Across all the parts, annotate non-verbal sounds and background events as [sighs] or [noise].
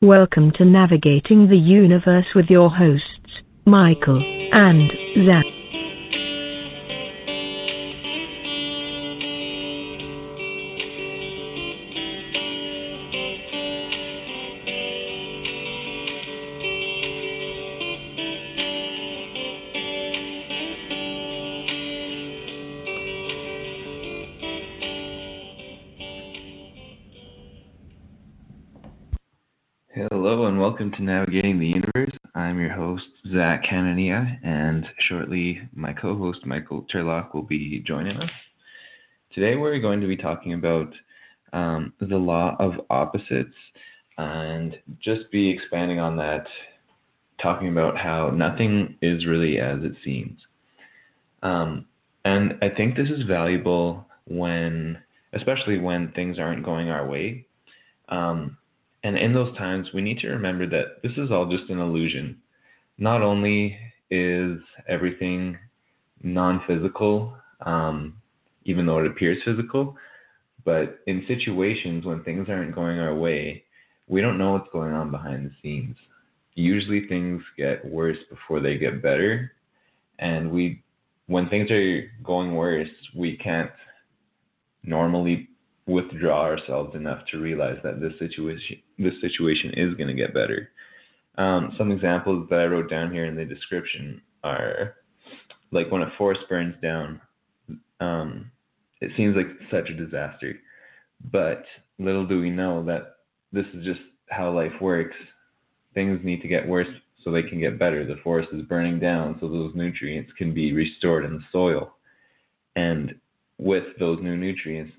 Welcome to Navigating the Universe with your hosts, Michael and Zach. To Navigating the Universe. I'm your host, Zach Canania, and shortly my co host, Michael Turlock, will be joining us. Today we're going to be talking about um, the law of opposites and just be expanding on that, talking about how nothing is really as it seems. Um, and I think this is valuable when, especially when things aren't going our way. Um, and in those times, we need to remember that this is all just an illusion. Not only is everything non physical, um, even though it appears physical, but in situations when things aren't going our way, we don't know what's going on behind the scenes. Usually things get worse before they get better. And we, when things are going worse, we can't normally withdraw ourselves enough to realize that this situation this situation is going to get better. Um, some examples that I wrote down here in the description are like when a forest burns down, um, it seems like such a disaster, but little do we know that this is just how life works. Things need to get worse so they can get better. The forest is burning down so those nutrients can be restored in the soil. And with those new nutrients,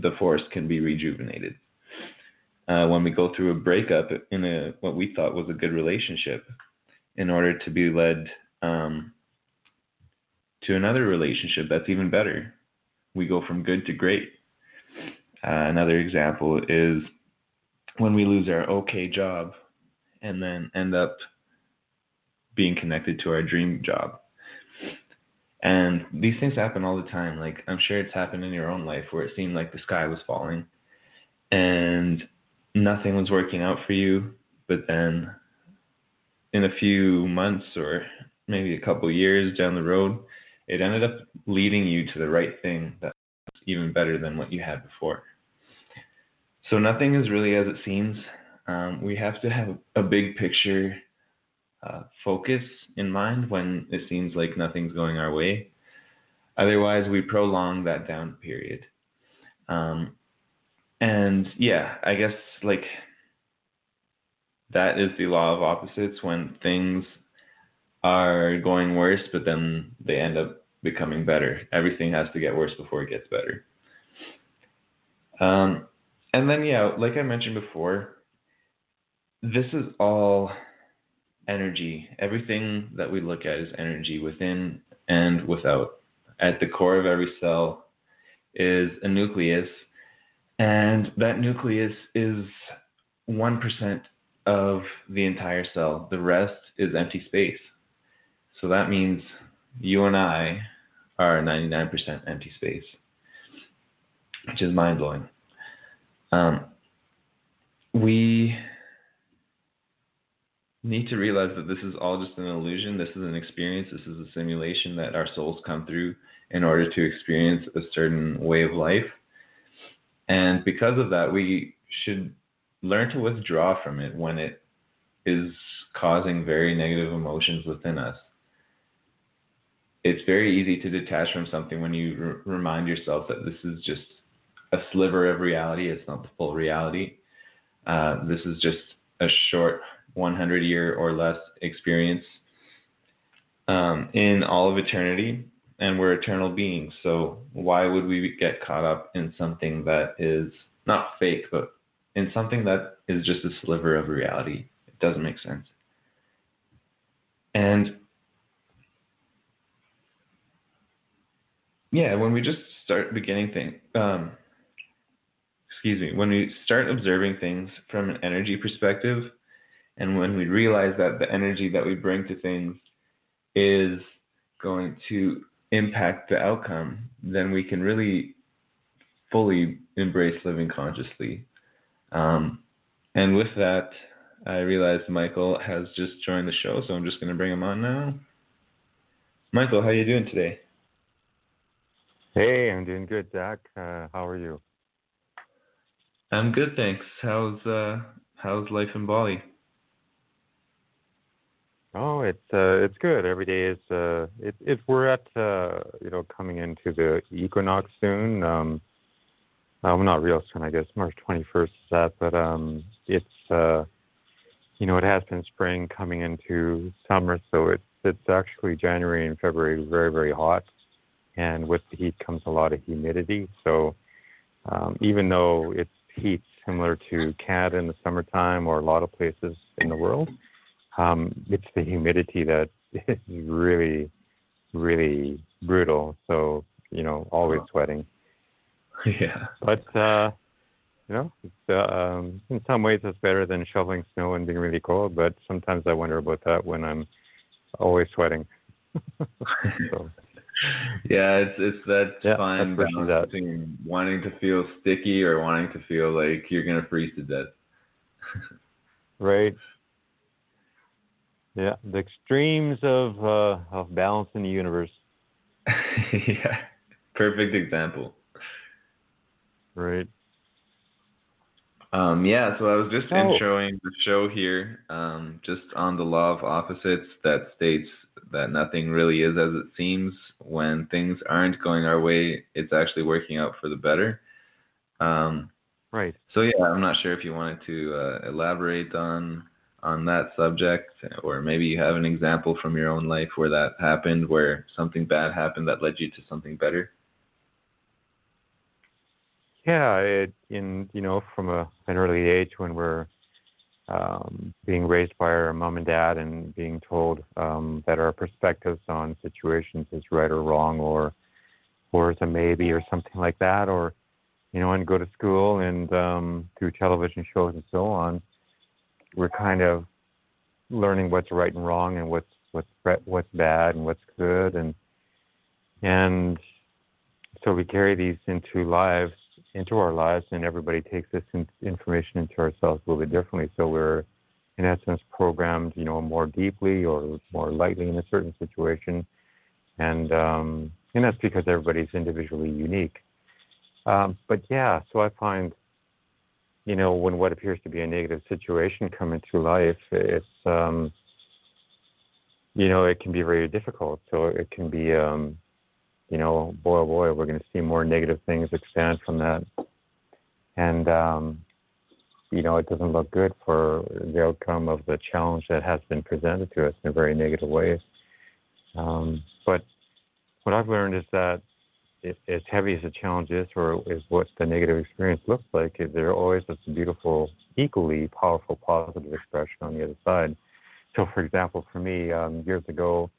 the forest can be rejuvenated. Uh, when we go through a breakup in a what we thought was a good relationship, in order to be led um, to another relationship that's even better, we go from good to great. Uh, another example is when we lose our okay job and then end up being connected to our dream job. And these things happen all the time. Like I'm sure it's happened in your own life where it seemed like the sky was falling and nothing was working out for you, but then in a few months or maybe a couple years down the road, it ended up leading you to the right thing that's even better than what you had before. So nothing is really as it seems. Um, we have to have a big picture uh, focus in mind when it seems like nothing's going our way. Otherwise, we prolong that down period. Um, and yeah, I guess like that is the law of opposites when things are going worse, but then they end up becoming better. Everything has to get worse before it gets better. Um, and then, yeah, like I mentioned before, this is all energy. Everything that we look at is energy within and without. At the core of every cell is a nucleus, and that nucleus is 1% of the entire cell. The rest is empty space. So that means you and I are 99% empty space, which is mind blowing. Um, we need to realize that this is all just an illusion. This is an experience. This is a simulation that our souls come through in order to experience a certain way of life. And because of that, we should learn to withdraw from it when it is causing very negative emotions within us. It's very easy to detach from something when you remind yourself that this is just a sliver of reality. It's not the full reality. Uh, this is just a short 100 year or less experience um, in all of eternity, and we're eternal beings. So why would we get caught up in something that is not fake, but in something that is just a sliver of reality? It doesn't make sense. And yeah, when we just start beginning things, um, excuse me, when we start observing things from an energy perspective, and when we realize that the energy that we bring to things is going to impact the outcome, then we can really fully embrace living consciously. Um, And with that, I realize Michael has just joined the show, so I'm just going to bring him on now. Michael, how are you doing today? Hey, I'm doing good, Zach. Uh, how are you? I'm good, thanks. How's uh, how's life in Bali? Oh, it's uh, it's good. Every day is uh, it, it we're at uh, you know coming into the equinox soon. Um, well, not real soon, I guess. March 21st is that, but um, it's uh, you know it has been spring coming into summer, so it's it's actually January and February very very hot, and with the heat comes a lot of humidity. So um, even though it's heat similar to Canada in the summertime or a lot of places in the world, um, it's the humidity that [laughs] is really really brutal. So you know always sweating. [laughs] Yeah. But uh, you know, it's, uh, um, in some ways it's better than shoveling snow and being really cold. But sometimes I wonder about that when I'm always sweating. [laughs] so. Yeah, it's it's that yeah, fine balance that. between wanting to feel sticky or wanting to feel like you're gonna freeze to death. right. Yeah, the extremes of uh, of balance in the universe. [laughs] yeah, perfect example. Right. Um, yeah, so I was just Oh. introing the show here, um, just on the law of opposites that states that nothing really is as it seems. When things aren't going our way, it's actually working out for the better. Um, Right. so yeah, I'm not sure if you wanted to uh, elaborate on on that subject, or maybe you have an example from your own life where that happened, where something bad happened that led you to something better. Yeah, it, in you know from a an early age when we're um, being raised by our mom and dad and being told um, that our perspectives on situations is right or wrong or or is a maybe or something like that or you know and go to school and um, through television shows and so on we're kind of learning what's right and wrong and what's what's what's bad and what's good and and so we carry these into lives into our lives, and everybody takes this in, information into ourselves a little bit differently. So we're, in essence, programmed, you know, more deeply or more lightly in a certain situation, and um, and that's because everybody's individually unique. Um, but yeah, so I find, you know, when what appears to be a negative situation come into life, it's, um, you know, it can be very difficult. So it can be. Um, you know, boy, oh boy, we're going to see more negative things expand from that. And, um, you know, it doesn't look good for the outcome of the challenge that has been presented to us in a very negative way. Um, but what I've learned is that as heavy as the challenge is, or is what the negative experience looks like, is there always this beautiful, equally powerful positive expression on the other side. So, for example, for me, um, years ago,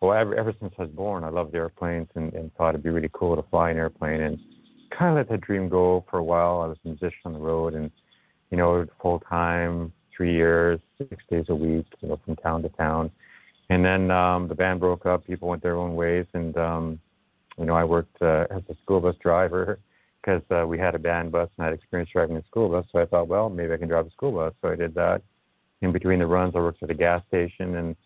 well, ever, ever since I was born, I loved airplanes and, and thought it'd be really cool to fly an airplane and kind of let that dream go for a while. I was a musician on the road and, you know, full time, three years, six days a week, you know, from town to town. And then um, the band broke up. People went their own ways, and um, you know, I worked uh, as a school bus driver because uh, we had a band bus and I had experience driving a school bus. So I thought, well, maybe I can drive a school bus. So I did that. In between the runs, I worked at a gas station and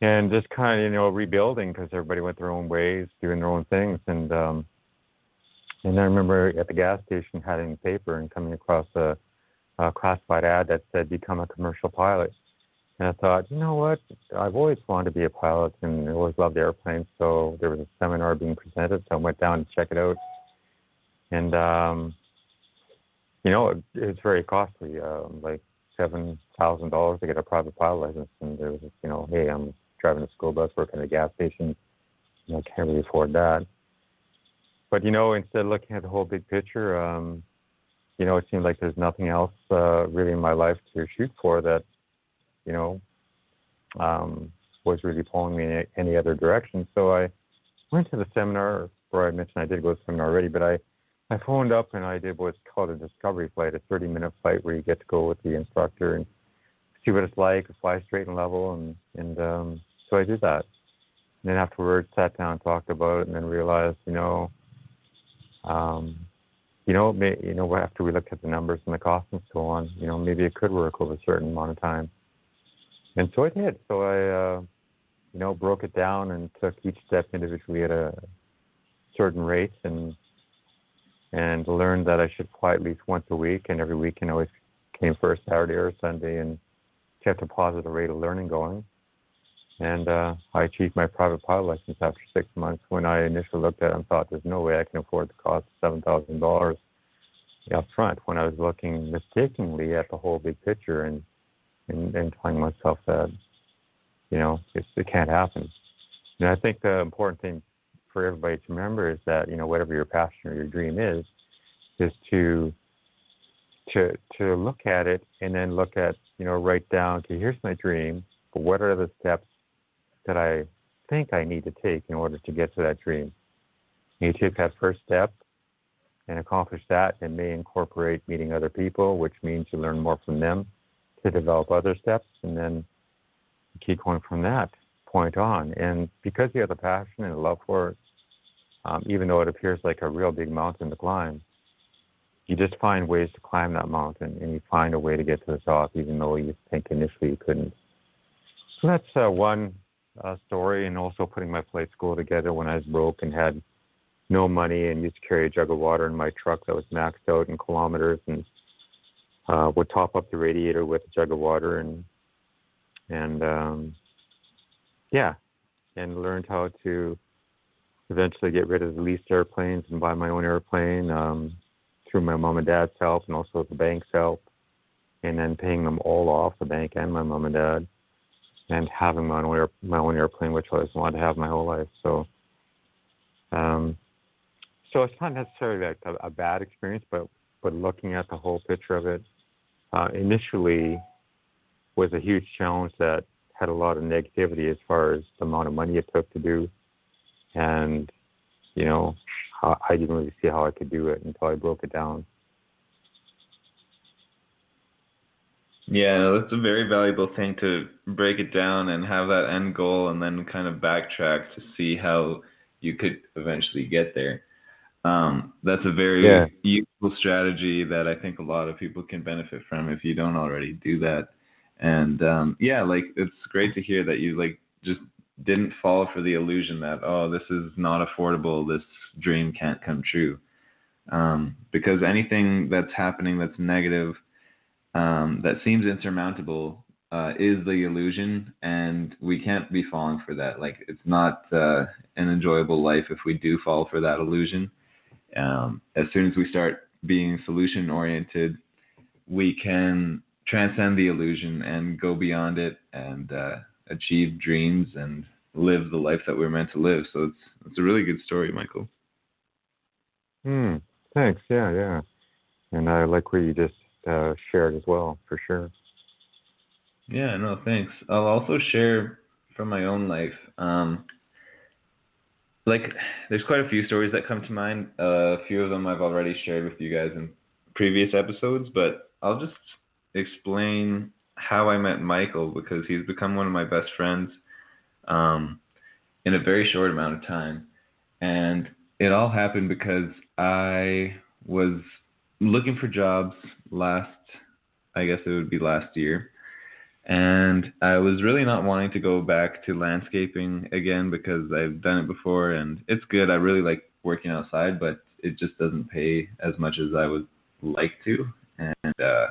and just kind of you know rebuilding because everybody went their own ways, doing their own things, and um, and I remember at the gas station having paper and coming across a, a classified ad that said become a commercial pilot, and I thought, you know what, I've always wanted to be a pilot and I always loved airplanes, so there was a seminar being presented, so I went down to check it out, and um, you know it, very costly, um, like seven thousand dollars to get a private pilot license, and there was you know, hey, I'm driving a school bus, working at a gas station. Know, can't really afford that. But you know, instead of looking at the whole big picture, um, you know, it seemed like there's nothing else uh, really in my life to shoot for that, you know, um, was really pulling me in any other direction. So I went to the seminar where I mentioned I did go to the seminar already, but I I phoned up and I did what's called a discovery flight, a 30 minute flight where you get to go with the instructor and see what it's like, fly straight and level, and and um, so I did that. And then afterwards, sat down talked about it, and then realized, you know, um, you know, may, you know, after we looked at the numbers and the costs and so on, you know, maybe it could work over a certain amount of time. And so it did. So I, uh, you know, broke it down and took each step individually at a certain rate and and learned that I should fly at least once a week and every week, I always came first Saturday or Sunday and kept a positive rate of learning going. And uh, I achieved my private pilot license after six months when I initially looked at it and thought there's no way I can afford the cost of seven thousand dollars up front when I was looking mistakenly at the whole big picture and and, and telling myself that you know it, it can't happen. And I think the important thing for everybody to remember is that you know whatever your passion or your dream is, is to to to look at it and then look at you know write down okay here's my dream, but what are the steps that I think I need to take in order to get to that dream? And you take that first step and accomplish that, and may incorporate meeting other people, which means you learn more from them to develop other steps, and then keep going from that point on. And because you have the passion and the love for it, um, even though it appears like a real big mountain to climb, you just find ways to climb that mountain and you find a way to get to the top, even though you think initially you couldn't. So that's uh, one uh, story, and also putting my flight school together when I was broke and had no money and used to carry a jug of water in my truck that was maxed out in kilometers and uh, would top up the radiator with a jug of water and and um, yeah, and learned how to eventually get rid of the leased airplanes and buy my own airplane um, through my mom and dad's help and also the bank's help, and then paying them all off, the bank and my mom and dad, and having my own air, my own airplane, which I always wanted to have my whole life. So, um, so it's not necessarily like a, a bad experience, but but looking at the whole picture of it, uh, initially was a huge challenge that had a lot of negativity as far as the amount of money it took to do, and you know, I didn't really see how I could do it until I broke it down. Yeah, that's a very valuable thing to break it down and have that end goal, and then kind of backtrack to see how you could eventually get there. Um, that's a very yeah. useful strategy that I think a lot of people can benefit from if you don't already do that. And um, yeah, like it's great to hear that you like just didn't fall for the illusion that oh this is not affordable, this dream can't come true. Um, because anything that's happening that's negative, um, that seems insurmountable, uh, is the illusion, and we can't be falling for that. Like it's not uh, an enjoyable life if we do fall for that illusion. Um, as soon as we start being solution oriented, we can transcend the illusion and go beyond it and uh, achieve dreams and live the life that we're meant to live. So it's it's a really good story, Michael. Hmm. Thanks. Yeah. Yeah. And I like what you just uh, shared as well, for sure. Yeah. No. Thanks. I'll also share from my own life. Um, like there's quite a few stories that come to mind. Uh, a few of them I've already shared with you guys in previous episodes, but I'll just explain how I met Michael because he's become one of my best friends um, in a very short amount of time. And it all happened because I was looking for jobs last, I guess it would be last year. And I was really not wanting to go back to landscaping again because I've done it before and it's good. I really like working outside, but it just doesn't pay as much as I would like to. And uh,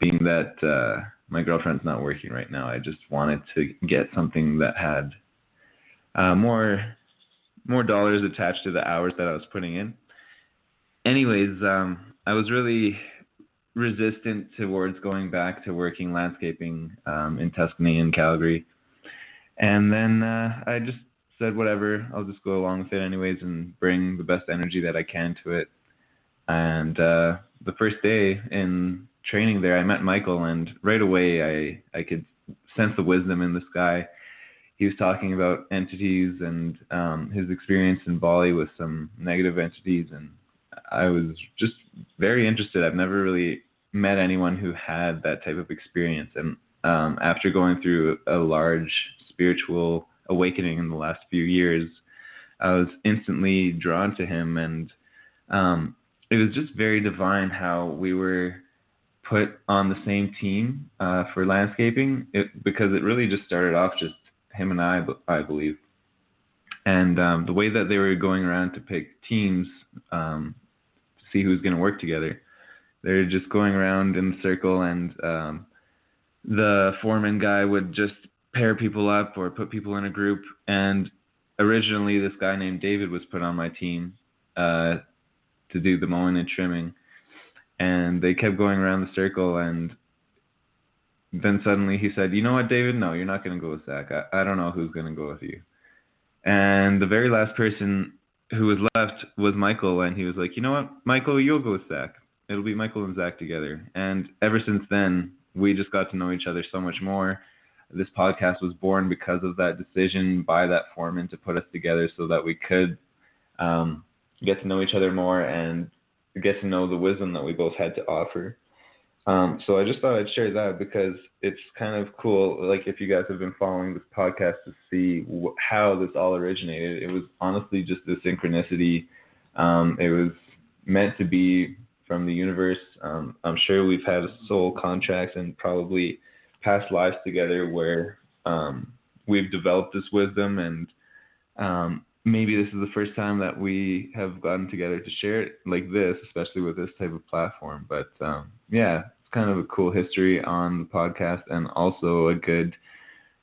being that uh, my girlfriend's not working right now, I just wanted to get something that had uh, more more dollars attached to the hours that I was putting in. Anyways, um, I was really resistant towards going back to working landscaping um, in Tuscany and Calgary. And then uh, I just said, whatever, I'll just go along with it anyways and bring the best energy that I can to it. And uh, the first day in training there, I met Michael, and right away I I could sense the wisdom in this guy. He was talking about entities and um, his experience in Bali with some negative entities, and I was just very interested. I've never really met anyone who had that type of experience, and um, after going through a large spiritual awakening in the last few years, I was instantly drawn to him and um, it was just very divine how we were put on the same team uh, for landscaping it, because it really just started off just him and I, I believe. And um, the way that they were going around to pick teams um, see who's going to work together, they're just going around in a circle, and um, the foreman guy would just pair people up or put people in a group. And originally, this guy named David was put on my team uh, to do the mowing and trimming. And they kept going around the circle, and then suddenly he said, "You know what, David? No, you're not going to go with Zach. I, I don't know who's going to go with you." And the very last person who was left was Michael, and he was like, "You know what, Michael? You'll go with Zach. It'll be Michael and Zach together." And ever since then, we just got to know each other so much more. This podcast was born because of that decision by that foreman to put us together so that we could um, get to know each other more and get to know the wisdom that we both had to offer. Um, so I just thought I'd share that because it's kind of cool. Like if you guys have been following this podcast to see wh- how this all originated, it was honestly just a synchronicity. Um, it was meant to be from the universe. Um, I'm sure we've had soul contracts and probably past lives together where um, we've developed this wisdom, and um, maybe this is the first time that we have gotten together to share it like this, especially with this type of platform. But um, yeah, it's kind of a cool history on the podcast, and also a good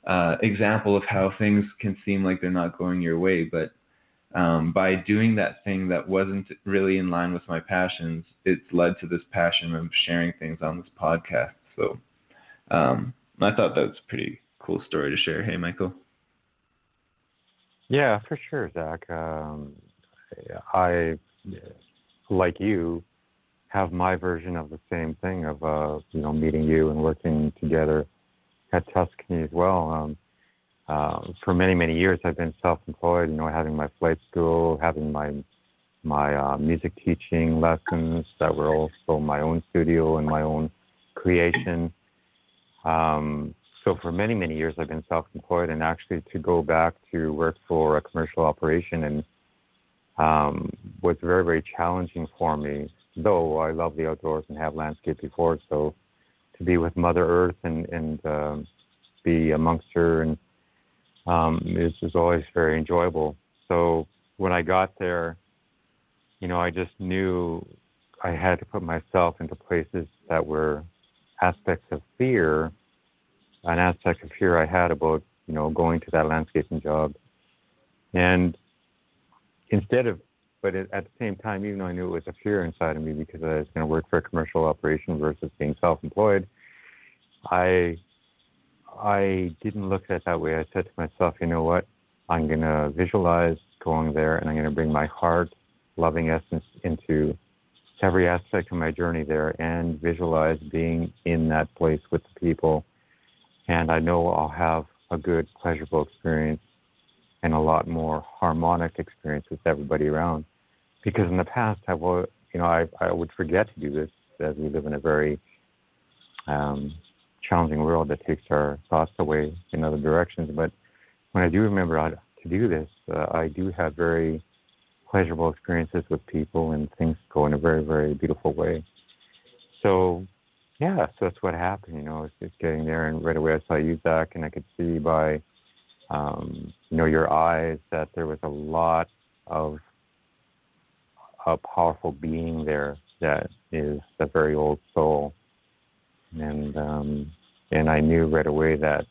uh, example of how things can seem like they're not going your way, but um, by doing that thing that wasn't really in line with my passions, it's led to this passion of sharing things on this podcast. So um, I thought that was a pretty cool story to share. Hey, Michael. Yeah, for sure, Zach. Um, I, like you, have my version of the same thing of uh, you know meeting you and working together at Tuscany as well. Um, uh, for many many years I've been self-employed. You know, having my flight school, having my my uh, music teaching lessons that were also my own studio and my own creation. Um, so for many many years I've been self-employed, and actually to go back to work for a commercial operation and um, was very very challenging for me. Though I love the outdoors and have landscape before, so to be with Mother Earth and and um, be amongst her and um, is, is always very enjoyable. So when I got there, you know, I just knew I had to put myself into places that were aspects of fear, an aspect of fear I had about, you know, going to that landscaping job. And instead of, but at the same time, even though I knew it was a fear inside of me because I was going to work for a commercial operation versus being self employed, I I didn't look at it that way. I said to myself, you know what? I'm going to visualize going there and I'm going to bring my heart, loving essence into every aspect of my journey there and visualize being in that place with the people. And I know I'll have a good, pleasurable experience and a lot more harmonic experience with everybody around. Because in the past, I would, you know, I, I would forget to do this as we live in a very um, challenging world that takes our thoughts away in other directions. But when I do remember how to do this, uh, I do have very pleasurable experiences with people and things go in a very, very beautiful way. So, yeah, so that's what happened. You know, it's just getting there, and right away I saw you, Zach, and I could see by, um, you know, your eyes that there was a lot of a powerful being there that is a very old soul and um, and I knew right away that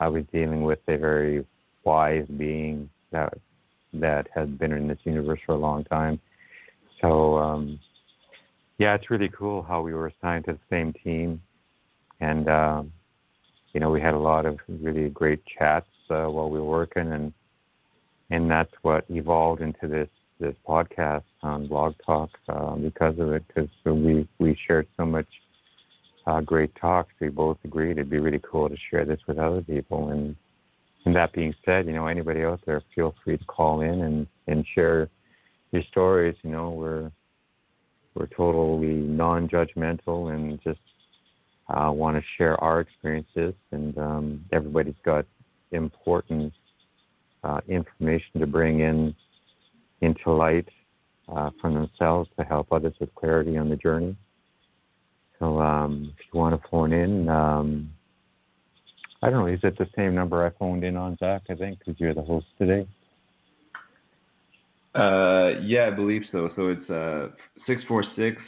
I was dealing with a very wise being that that had been in this universe for a long time. So um, yeah, it's really cool how we were assigned to the same team, and um, you know we had a lot of really great chats uh, while we were working, and and that's what evolved into this this podcast on Blog Talk uh, because of it, because we we shared so much uh, great talks. We both agreed it'd be really cool to share this with other people. And, and that being said, you know, anybody out there, feel free to call in and, and share your stories. You know, we're we're totally non-judgmental and just uh, want to share our experiences. And um, everybody's got important uh, information to bring in into light uh, from themselves to help others with clarity on the journey. So um, if you want to phone in, um, I don't know, is it the same number I phoned in on, Zach, I think, because you're the host today? Uh, yeah, I believe so. So it's uh, 646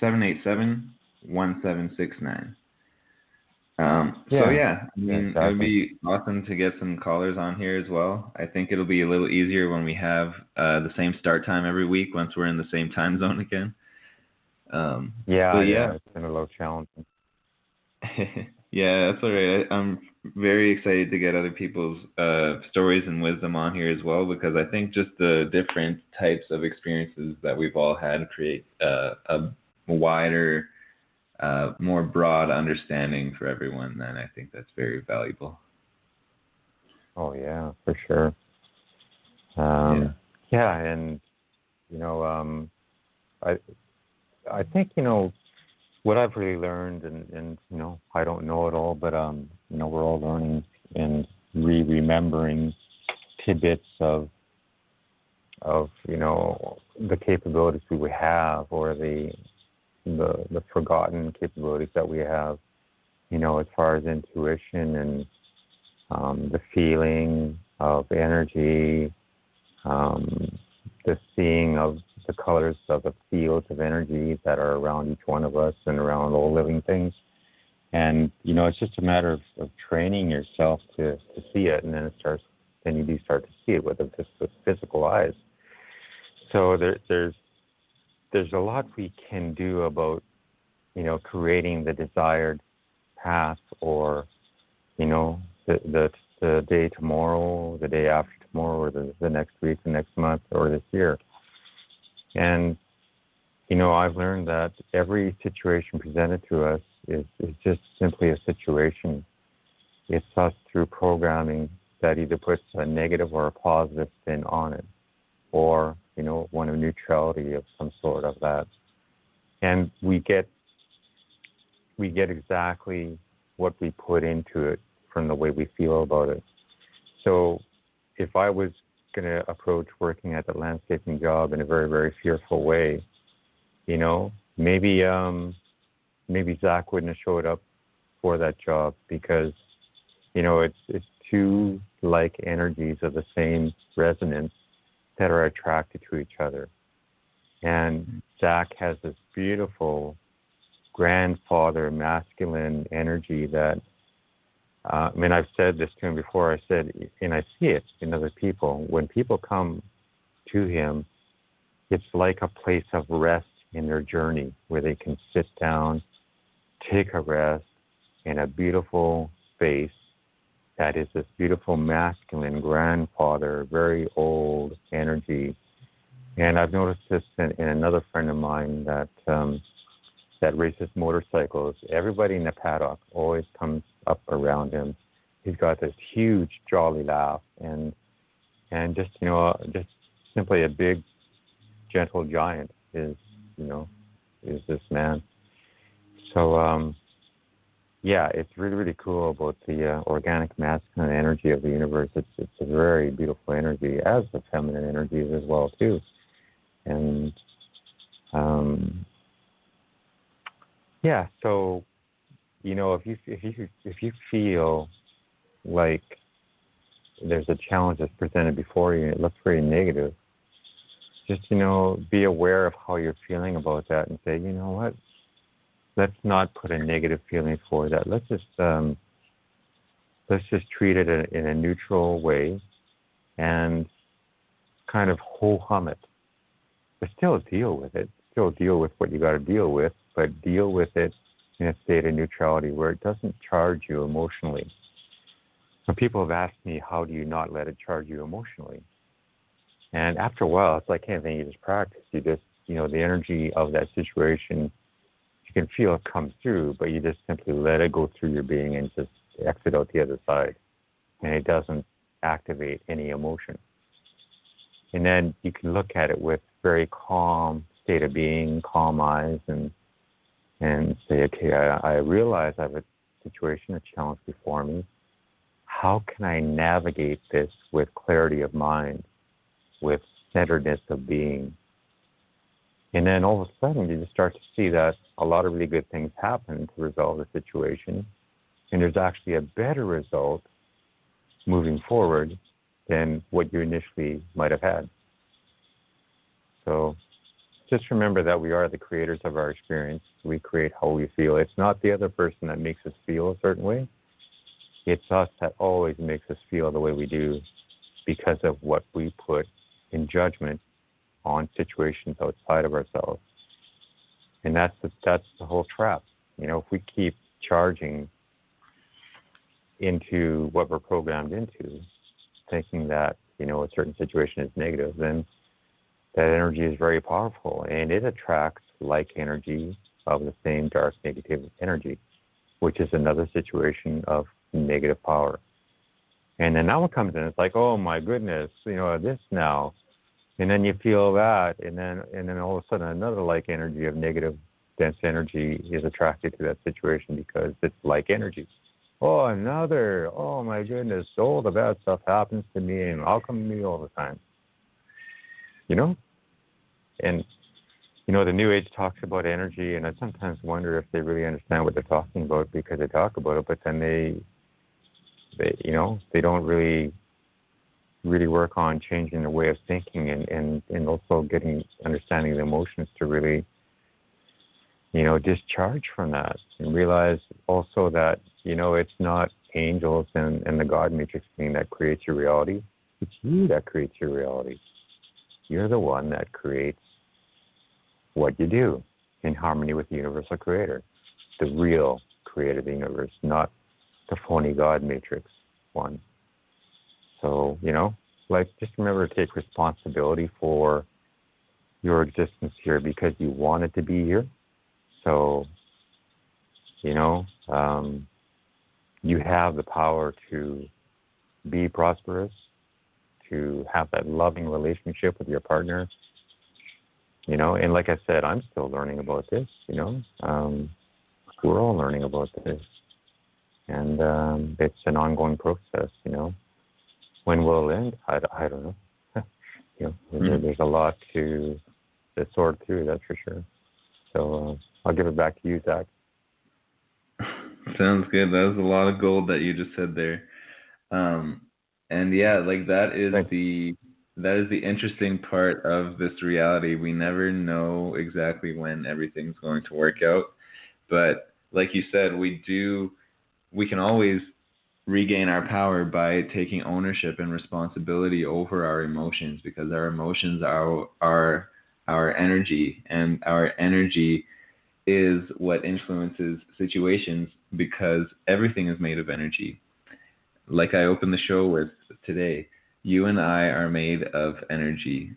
787 1769. Um, Yeah. So yeah, I mean, it Exactly. would be awesome to get some callers on here as well. I think it'll be a little easier when we have uh, the same start time every week once we're in the same time zone again. Um, Yeah, yeah, yeah. it's been a little challenging. [laughs] yeah, that's all right. I- I'm very excited to get other people's uh, stories and wisdom on here as well because I think just the different types of experiences that we've all had create uh, a wider, uh, more broad understanding for everyone. And I think that's very valuable. Oh yeah, for sure. Um, yeah. and you know, um, I I think you know what I've really learned, and and you know, I don't know it all, but um, you know, we're all learning and re-remembering tidbits of of you know the capabilities we have or the the the forgotten capabilities that we have you know as far as intuition and um, the feeling of energy um, the seeing of the colors of the fields of energy that are around each one of us and around all living things. And you know it's just a matter of, of training yourself to to see it. And then it starts then you do start to see it with the with physical eyes. So there, there's there's a lot we can do about you know creating the desired path or you know the the, the day tomorrow the day after tomorrow or the, the next week the next month or this year and you know i've learned that every situation presented to us is, is just simply a situation. It's us through programming that either puts a negative or a positive spin on it or you know one of neutrality of some sort of that. And we get we get exactly what we put into it from the way we feel about it. So if i was going to approach working at the landscaping job in a very very fearful way you know maybe um maybe zach wouldn't have showed up for that job because you know it's it's two like energies of the same resonance that are attracted to each other. And Zach has this beautiful grandfather masculine energy that, uh, I mean, I've said this to him before. I said, and I see it in other people. When people come to him, it's like a place of rest in their journey where they can sit down, take a rest in a beautiful space that is this beautiful masculine grandfather, very old energy. And I've noticed this in, in another friend of mine that um, that races motorcycles. Everybody in the paddock always comes up around him. He's got this huge jolly laugh and and just you know just simply a big gentle giant is you know is this man. So um, yeah, it's really really cool about the uh, organic masculine energy of the universe. It's it's a very beautiful energy, as the feminine energies as well too, and um, yeah. So you know, if you if you if you feel like there's a challenge that's presented before you it looks very negative, just you know, be aware of how you're feeling about that and say, you know what, let's not put a negative feeling for that. Let's just um, let's just treat it in, in a neutral way and kind of ho hum it, but still deal with it. Still deal with what you got to deal with, but deal with it in a state of neutrality where it doesn't charge you emotionally. Some people have asked me, how do you not let it charge you emotionally? And after a while, it's like anything you just practice. You just, you know, the energy of that situation you can feel it come through, but you just simply let it go through your being and just exit out the other side. And it doesn't activate any emotion. And then you can look at it with very calm state of being, calm eyes, and and say, okay, I, I realize I have a situation, a challenge before me. How can I navigate this with clarity of mind, with centeredness of being, And then all of a sudden, you just start to see that a lot of really good things happen to resolve the situation. And there's actually a better result moving forward than what you initially might have had. So just remember that we are the creators of our experience. We create how we feel. It's not the other person that makes us feel a certain way. It's us that always makes us feel the way we do because of what we put in judgment on situations outside of ourselves. And that's the, that's the whole trap. You know, if we keep charging into what we're programmed into, thinking that, you know, a certain situation is negative, then that energy is very powerful and it attracts like energy of the same dark negative energy, which is another situation of negative power. And then that one comes in, it's like, oh my goodness, you know, this now. And then you feel that and then and then all of a sudden another like energy of negative dense energy is attracted to that situation because it's like energy. Oh, another, oh my goodness, all the bad stuff happens to me and I'll come to me all the time you know? And, you know, the New Age talks about energy, and I sometimes wonder if they really understand what they're talking about because they talk about it, but then they, they, you know, they don't really, really work on changing their way of thinking and and and also getting understanding the emotions to really, you know, discharge from that and realize also that you know it's not angels and and the God matrix thing that creates your reality. It's you that creates your reality. You're the one that creates what you do in harmony with the universal creator, the real creator of the universe, not the phony God matrix one. So, you know, like just remember to take responsibility for your existence here because you wanted to be here. So, you know, um, you have the power to be prosperous, to have that loving relationship with your partner. You know, and like I said, I'm still learning about this. You know, um, we're all learning about this, and um, it's an ongoing process. You know, when will it end? I, I don't know. [laughs] you know, mm-hmm. there's a lot to to sort through. That's for sure. So uh, I'll give it back to you, Zach. [sighs] Sounds good. That was a lot of gold that you just said there. Um, and yeah, like that is Thanks. the that is the interesting part of this reality. We never know exactly when everything's going to work out, but like you said, we do we can always regain our power by taking ownership and responsibility over our emotions because our emotions are our our energy and our energy is what influences situations because everything is made of energy like I opened the show with today, you and I are made of energy.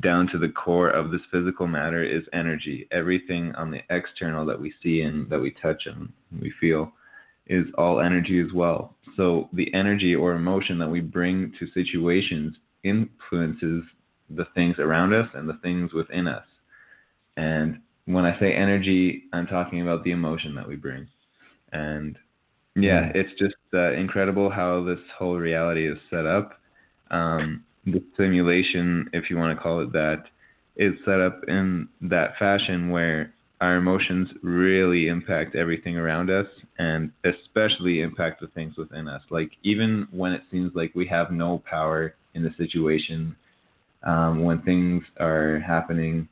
Down to the core of this physical matter is energy. Everything on the external that we see and that we touch and we feel is all energy as well. So the energy or emotion that we bring to situations influences the things around us and the things within us. And when I say energy, I'm talking about the emotion that we bring. And yeah, mm. it's just uh, incredible how this whole reality is set up. Um, the simulation, if you want to call it that, is set up in that fashion where our emotions really impact everything around us and especially impact the things within us. Like, even when it seems like we have no power in the situation, um, when things are happening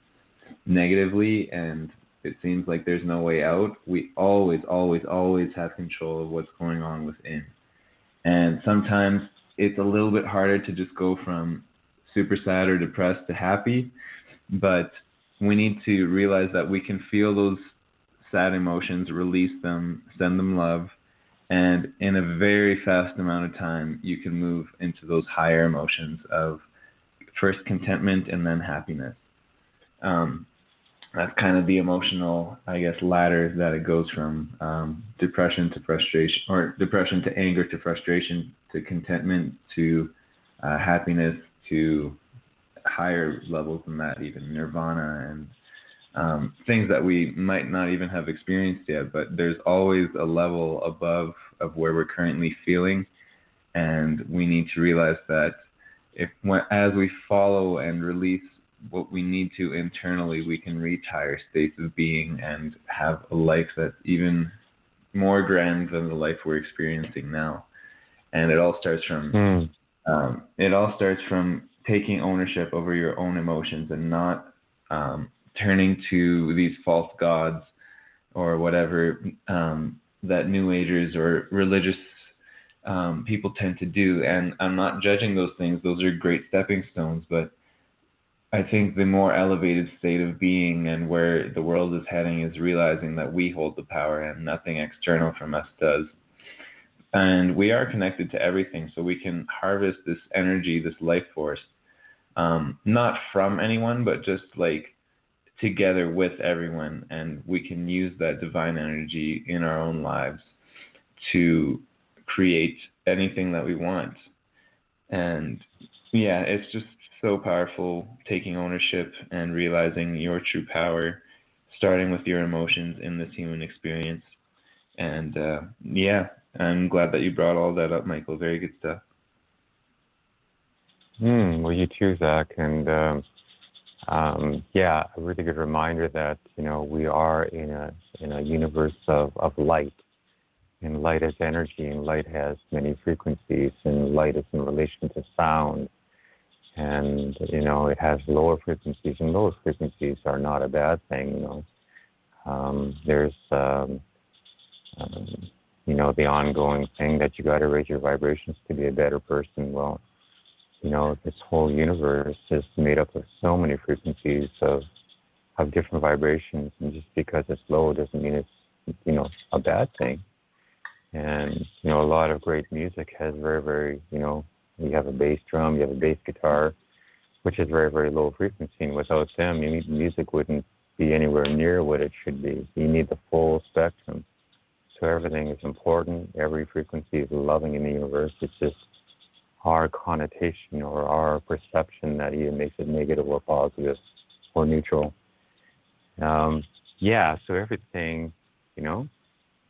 negatively and it seems like there's no way out, we always, always, always have control of what's going on within. And sometimes it's a little bit harder to just go from super sad or depressed to happy, but we need to realize that we can feel those sad emotions, release them, send them love, and in a very fast amount of time, you can move into those higher emotions of first contentment and then happiness. Um, that's kind of the emotional, I guess, ladder that it goes from um, depression to frustration, or depression to anger to frustration to contentment to uh, happiness to higher levels than that, even nirvana and um, things that we might not even have experienced yet. But there's always a level above of where we're currently feeling, and we need to realize that if as we follow and release what we need to internally, we can reach higher states of being and have a life that's even more grand than the life we're experiencing now. And it all starts from Mm. um, it all starts from taking ownership over your own emotions and not um, turning to these false gods or whatever um, that New Agers or religious um, people tend to do. And I'm not judging those things; those are great stepping stones. But I think the more elevated state of being and where the world is heading is realizing that we hold the power and nothing external from us does. And we are connected to everything, so we can harvest this energy, this life force, um, not from anyone, but just like together with everyone. And we can use that divine energy in our own lives to create anything that we want. And yeah, it's just so powerful taking ownership and realizing your true power, starting with your emotions in this human experience. And uh, yeah, I'm glad that you brought all that up, Michael. Very good stuff. Mm, well, you too, Zach. And um, um, yeah, a really good reminder that you know we are in a in a universe of, of light, and light is energy, and light has many frequencies, and light is in relation to sound, and you know it has lower frequencies, and lower frequencies are not a bad thing. You know, um, there's um, um, you know the ongoing thing that you got to raise your vibrations to be a better person. Well, you know this whole universe is made up of so many frequencies of of different vibrations, and just because it's low doesn't mean it's you know a bad thing. And you know a lot of great music has very very you know you have a bass drum, you have a bass guitar, which is very very low frequency, and without them, music wouldn't be anywhere near what it should be. You need the full spectrum. So everything is important. Every frequency is loving in the universe. It's just our connotation or our perception that either makes it negative or positive or neutral. Um, yeah, so everything, you know,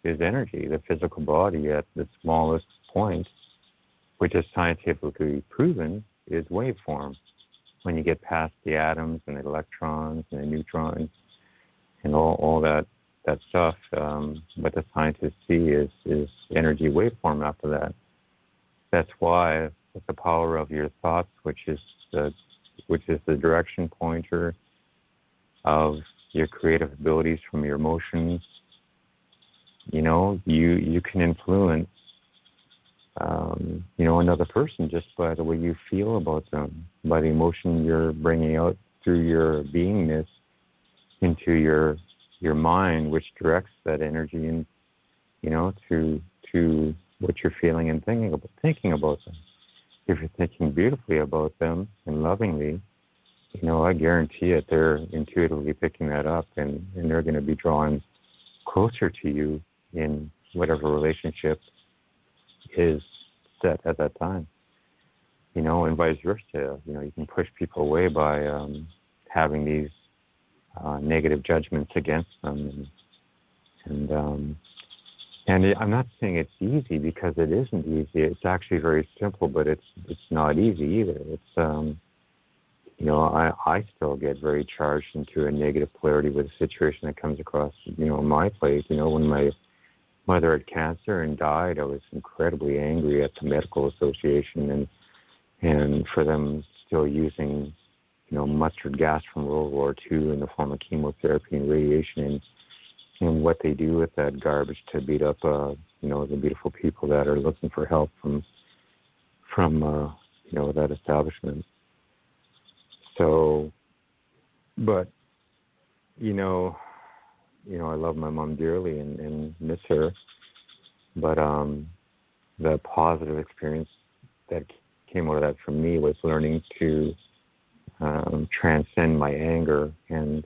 is energy. The physical body at the smallest point, which is scientifically proven, is waveform. When you get past the atoms and the electrons and the neutrons and all, all that that stuff, um, what the scientists see is is energy waveform after that. That's why with the power of your thoughts, which is the which is the direction pointer of your creative abilities from your emotions. You know, you you can influence um, you know another person just by the way you feel about them, by the emotion you're bringing out through your beingness into your your mind, which directs that energy and you know to to what you're feeling and thinking about thinking about them. If you're thinking beautifully about them and lovingly, you know, I guarantee it they're intuitively picking that up and, and they're gonna be drawn closer to you in whatever relationship is set at that time. You know, and vice versa. You know, you can push people away by um, having these uh, negative judgments against them, and and, um, and I'm not saying it's easy because it isn't easy. It's actually very simple, but it's it's not easy either. It's um, you know, I I still get very charged into a negative polarity with a situation that comes across you know in my plate. You know, when my mother had cancer and died, I was incredibly angry at the medical association and and for them still using you know mustard gas from World War II in the form of chemotherapy and radiation and and what they do with that garbage to beat up uh you know the beautiful people that are looking for help from from uh you know that establishment. So but you know you know, I love my mom dearly and, and miss her. But um, the positive experience that came out of that for me was learning to um, transcend my anger and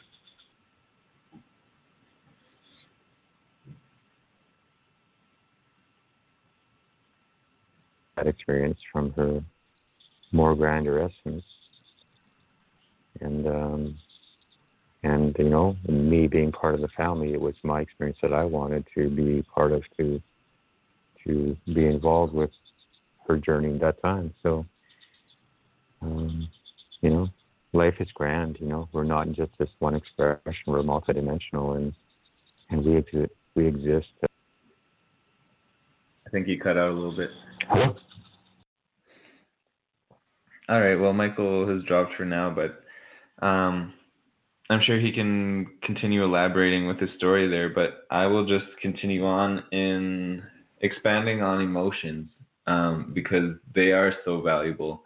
that experience from her more grander essence. And um, and you know me being part of the family it was my experience that i wanted to be part of to to be involved with her journey at that time so um you know life is grand. You know, we're not just this one expression. We're multidimensional, and and we exist. We exist. I think you cut out a little bit. Hello? All right. Well, Michael has dropped for now, but um, I'm sure he can continue elaborating with his story there. But I will just continue on in expanding on emotions um, because they are so valuable.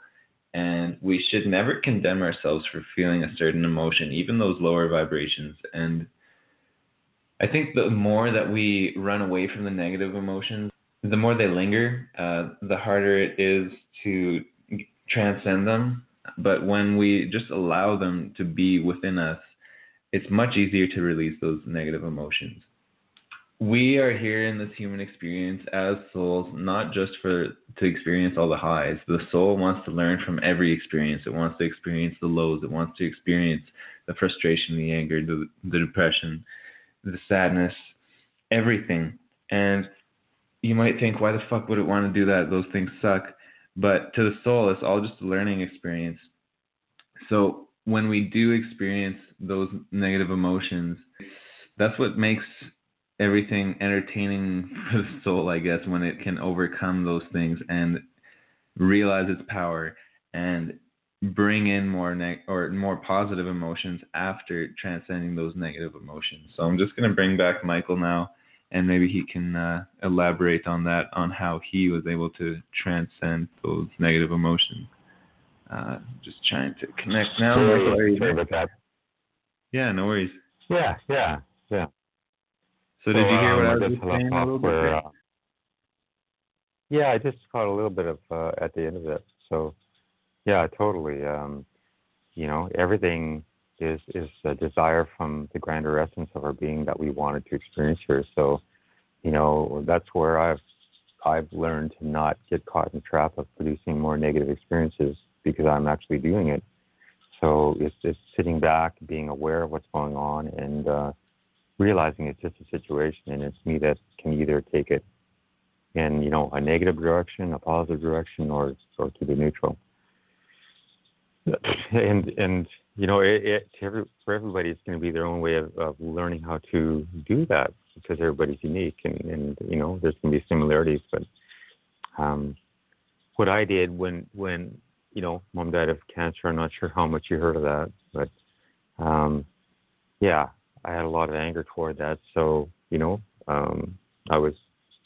And we should never condemn ourselves for feeling a certain emotion, even those lower vibrations. And I think the more that we run away from the negative emotions, the more they linger, uh, the harder it is to transcend them. But when we just allow them to be within us, it's much easier to release those negative emotions. We are here in this human experience as souls, not just for to experience all the highs. The soul wants to learn from every experience. It wants to experience the lows. It wants to experience the frustration, the anger, the, the depression, the sadness, everything. And you might think, why the fuck would it want to do that? Those things suck. But to the soul, it's all just a learning experience. So when we do experience those negative emotions, that's what makes everything entertaining [laughs] for the soul, I guess, when it can overcome those things and realize its power and bring in more neg- or more positive emotions after transcending those negative emotions. So I'm just going to bring back Michael now and maybe he can uh, elaborate on that on how he was able to transcend those negative emotions. Uh, just trying to connect now. Sorry, sorry about that. Yeah, no worries. Yeah, yeah, yeah. So, did you hear um, what I was just saying a little bit? where, uh, yeah, I just caught a little bit of uh, at the end of it. So, yeah, totally. Um, you know, everything is is a desire from the grander essence of our being that we wanted to experience here. So, you know, that's where I've I've learned to not get caught in the trap of producing more negative experiences because I'm actually doing it. So it's just sitting back, being aware of what's going on, and uh, realizing it's just a situation, and it's me that can either take it in you know a negative direction, a positive direction, or or to the neutral. And and you know it, it to every, for everybody it's going to be their own way of, of learning how to do that because everybody's unique and and you know there's going to be similarities, but um, what I did when when you know mom died of cancer, I'm not sure how much you heard of that, but um, yeah, I had a lot of anger toward that. So you know um, I was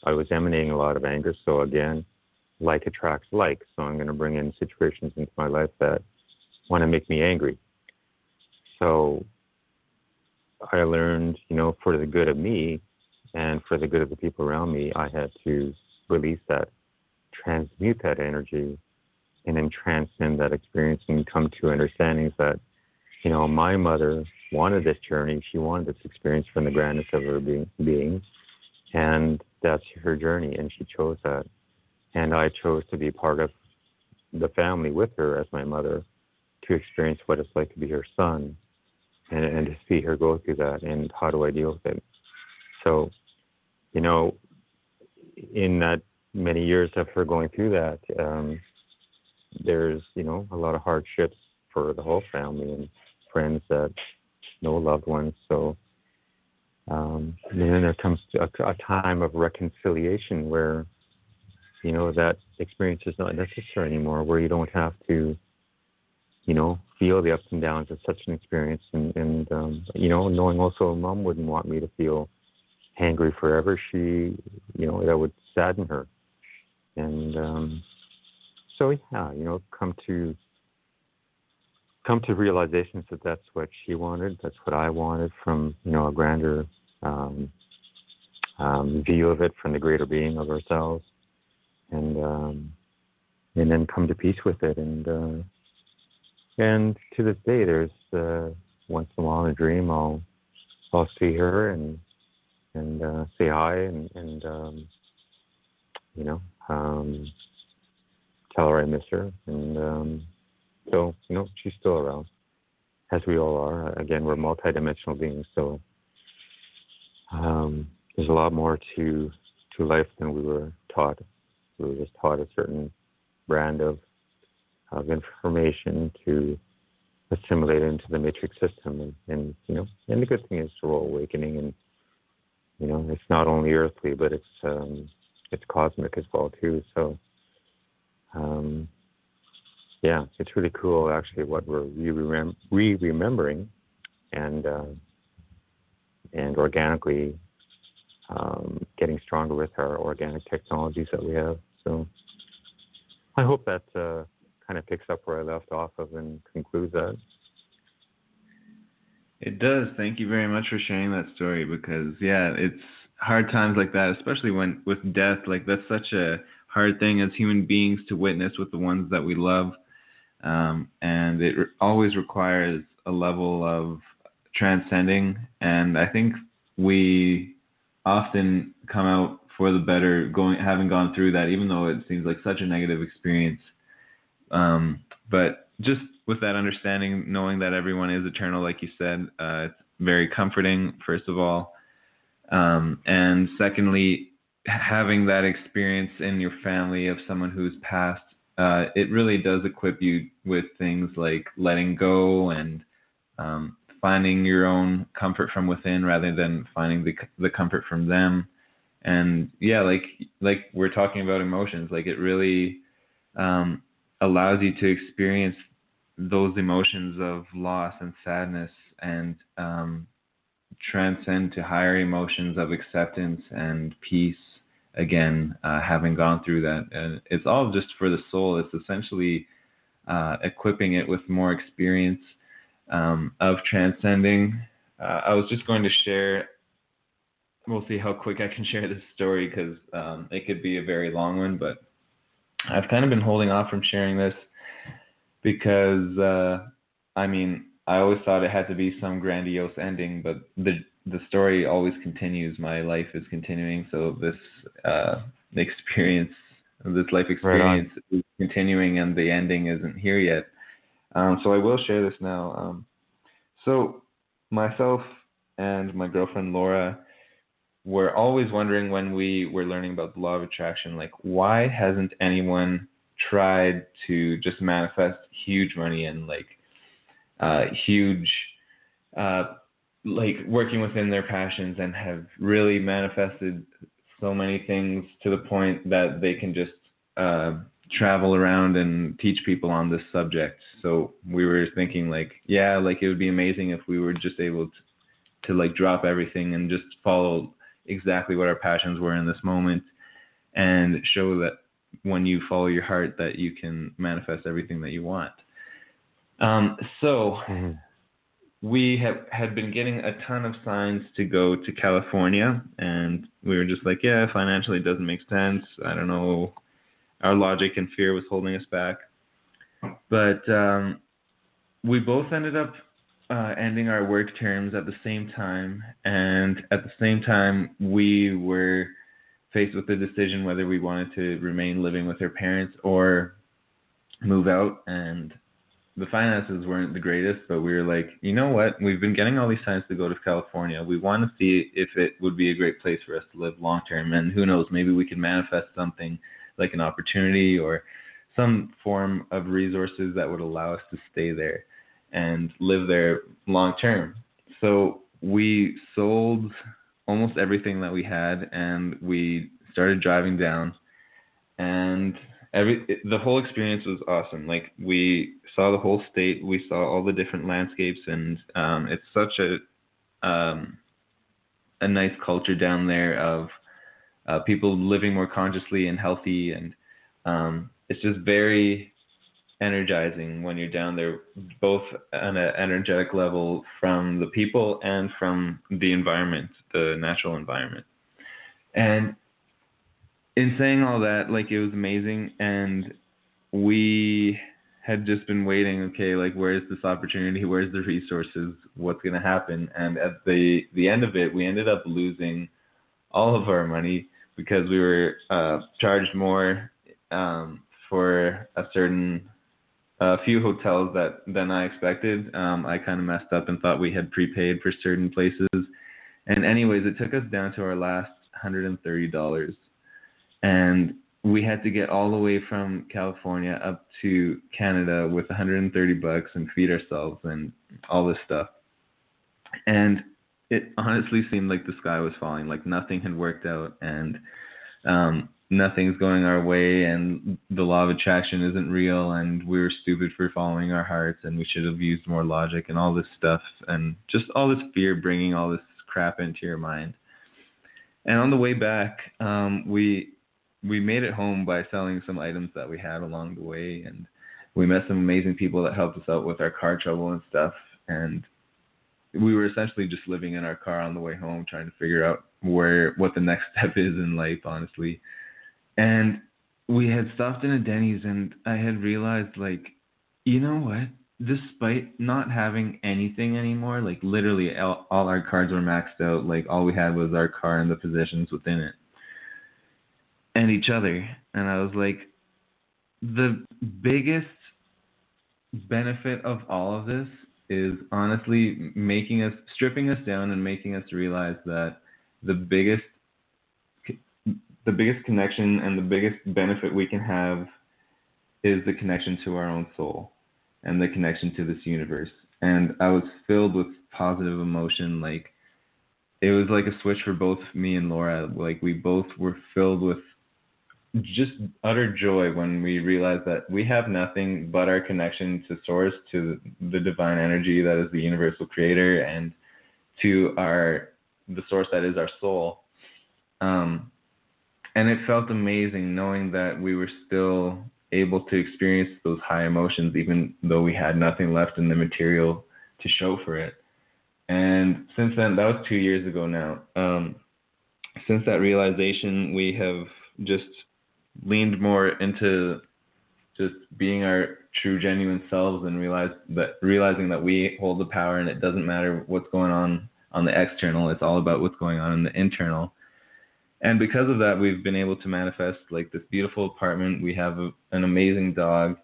I was emanating a lot of anger. So again, like attracts like. So I'm going to bring in situations into my life that want to make me angry. So I learned, you know, for the good of me and for the good of the people around me, I had to release that, transmute that energy, and then transcend that experience and come to understandings that, you know, my mother wanted this journey. She wanted this experience from the grandness of her being, being and that's her journey, and she chose that. And I chose to be part of the family with her as my mother to experience what it's like to be her son and, and to see her go through that and how do I deal with it. So, you know, in that many years of her going through that, um, there's, you know, a lot of hardships for the whole family and friends that know loved ones. So, um, and then there comes a, a time of reconciliation where, you know, that experience is not necessary anymore, where you don't have to, you know, feel the ups and downs of such an experience. And, and um, you know, knowing also mom wouldn't want me to feel angry forever. She, you know, that would sadden her. And um, so, yeah, you know, come to come to realizations that that's what she wanted, that's what I wanted from, you know, a grander um, um, view of it from the greater being of ourselves, and um, and then come to peace with it. And uh, and to this day, there's uh, once in a while in a dream, I'll I'll see her and and uh, say hi and and um, you know um, tell her I miss her. And um, so you know she's still around, as we all are. Again, we're multidimensional beings, so um, there's a lot more to to life than we were taught. We were just taught a certain brand of of information to assimilate into the matrix system. And, and you know, and the good thing is we're all awakening, and you know, it's not only earthly, but it's um, it's cosmic as well too. So, um, yeah, it's really cool actually what we're re remembering, and uh, and organically um, getting stronger with our organic technologies that we have. So, I hope that uh, kind of picks up where I left off of and concludes that. It does. Thank you very much for sharing that story because yeah, it's hard times like that, especially when with death, like that's such a hard thing as human beings to witness with the ones that we love. Um, and it re- always requires a level of transcending. And I think we often come out for the better going having gone through that, even though it seems like such a negative experience. Um, but just with that understanding, knowing that everyone is eternal, like you said, uh, it's very comforting, first of all. Um, and secondly, having that experience in your family of someone who's passed, uh, it really does equip you with things like letting go and um, finding your own comfort from within rather than finding the the comfort from them. And yeah, like like we're talking about emotions, like it really um, allows you to experience those emotions of loss and sadness and um, transcend to higher emotions of acceptance and peace again uh, having gone through that. And it's all just for the soul. It's essentially uh, equipping it with more experience um, of transcending. Uh, i was just going to share we'll see how quick i can share this story because um, it could be a very long one but i've kind of been holding off from sharing this because uh, I mean I always thought it had to be some grandiose ending, but the the story always continues. My life is continuing, so this uh, experience, this life experience right is continuing, and the ending isn't here yet. Um, so I will share this now. Um, so myself and my girlfriend Laura were always wondering when we were learning about the law of attraction, like why hasn't anyone tried to just manifest huge money and like uh, huge uh, like working within their passions and have really manifested so many things to the point that they can just uh, travel around and teach people on this subject. So we were thinking like, yeah, like it would be amazing if we were just able to, to like drop everything and just follow exactly what our passions were in this moment and show that when you follow your heart that you can manifest everything that you want. Um, so mm-hmm. We have had been getting a ton of signs to go to California, and we were just like, yeah, financially it doesn't make sense. I don't know. Our logic and fear was holding us back, but um, we both ended up uh, ending our work terms at the same time, and at the same time we were faced with the decision whether we wanted to remain living with our parents or move out and the finances weren't the greatest but we were like you know what? We've been getting all these signs to go to california. We want to see if it would be a great place for us to live long term and who knows maybe we can manifest something like an opportunity or some form of resources that would allow us to stay there and live there long term. So we sold almost everything that we had, and we started driving down, and every the whole experience was awesome. Like we saw the whole state, we saw all the different landscapes, and um, it's such a um, a nice culture down there of uh, people living more consciously and healthy, and um, it's just very energizing when you're down there, both on an energetic level from the people and from the environment, the natural environment. And in saying all that, like it was amazing, and we had just been waiting. Okay, like where's this opportunity? Where's the resources? What's gonna happen? And at the the end of it, we ended up losing all of our money because we were uh, charged more um, for a certain a few hotels that than I expected. Um, I kind of messed up and thought we had prepaid for certain places. And anyways, it took us down to our last $130. And we had to get all the way from California up to Canada with 130 bucks and feed ourselves and all this stuff. And it honestly seemed like the sky was falling, like nothing had worked out and um nothing's going our way and the law of attraction isn't real and we were stupid for following our hearts and we should have used more logic and all this stuff and just all this fear bringing all this crap into your mind. And on the way back, um, we we made it home by selling some items that we had along the way, and we met some amazing people that helped us out with our car trouble and stuff. And we were essentially just living in our car on the way home, trying to figure out where what the next [laughs] step is in life, honestly. And we had stopped in a Denny's, and I had realized, like, you know what? Despite not having anything anymore, like literally all, all our cards were maxed out. Like all we had was our car and the positions within it and each other. And I was like, the biggest benefit of all of this is honestly making us, stripping us down and making us realize that the biggest, the biggest connection and the biggest benefit we can have is the connection to our own soul and the connection to this universe. And I was filled with positive emotion. Like, it was like a switch for both me and Laura. Like, we both were filled with just utter joy when we realize that we have nothing but our connection to source to the divine energy that is the universal creator and to our the source that is our soul. Um, and it felt amazing knowing that we were still able to experience those high emotions even though we had nothing left in the material to show for it. And since then that was two years ago now um, since that realization we have just leaned more into just being our true genuine selves and realize that realizing that we hold the power and it doesn't matter what's going on on the external it's all about what's going on in the internal. And because of that we've been able to manifest like this beautiful apartment. We have a, an amazing dog.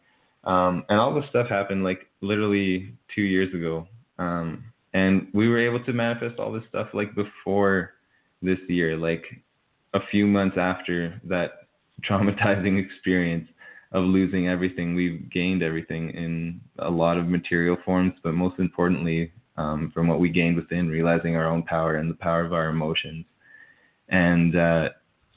Um, and all this stuff happened like literally two years ago. Um, and we were able to manifest all this stuff like before this year like a few months after that traumatizing [laughs] experience of losing everything. We've gained everything in a lot of material forms, but most importantly, um, from what we gained within, realizing our own power and the power of our emotions. And uh,